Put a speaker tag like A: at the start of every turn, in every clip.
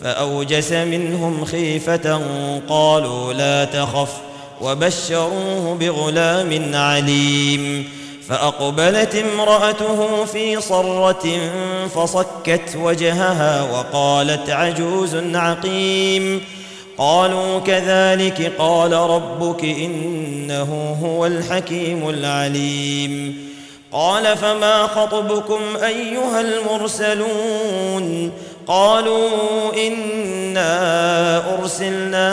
A: فأوجس منهم خيفة قالوا لا تخف وبشروه بغلام عليم فأقبلت امرأته في صرة فصكت وجهها وقالت عجوز عقيم قالوا كذلك قال ربك إنه هو الحكيم العليم قال فما خطبكم أيها المرسلون قالوا إنا أرسلنا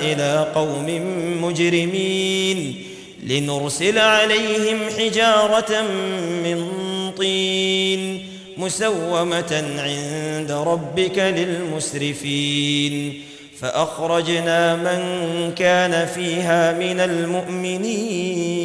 A: إلى قوم مجرمين لنرسل عليهم حجارة من طين مسومة عند ربك للمسرفين. فأخرجنا من كان فيها من المؤمنين.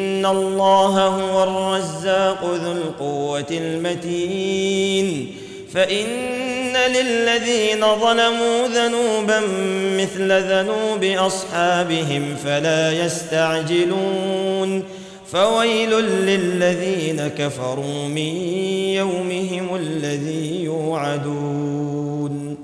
A: ان الله هو الرزاق ذو القوه المتين فان للذين ظلموا ذنوبا مثل ذنوب اصحابهم فلا يستعجلون فويل للذين كفروا من يومهم الذي يوعدون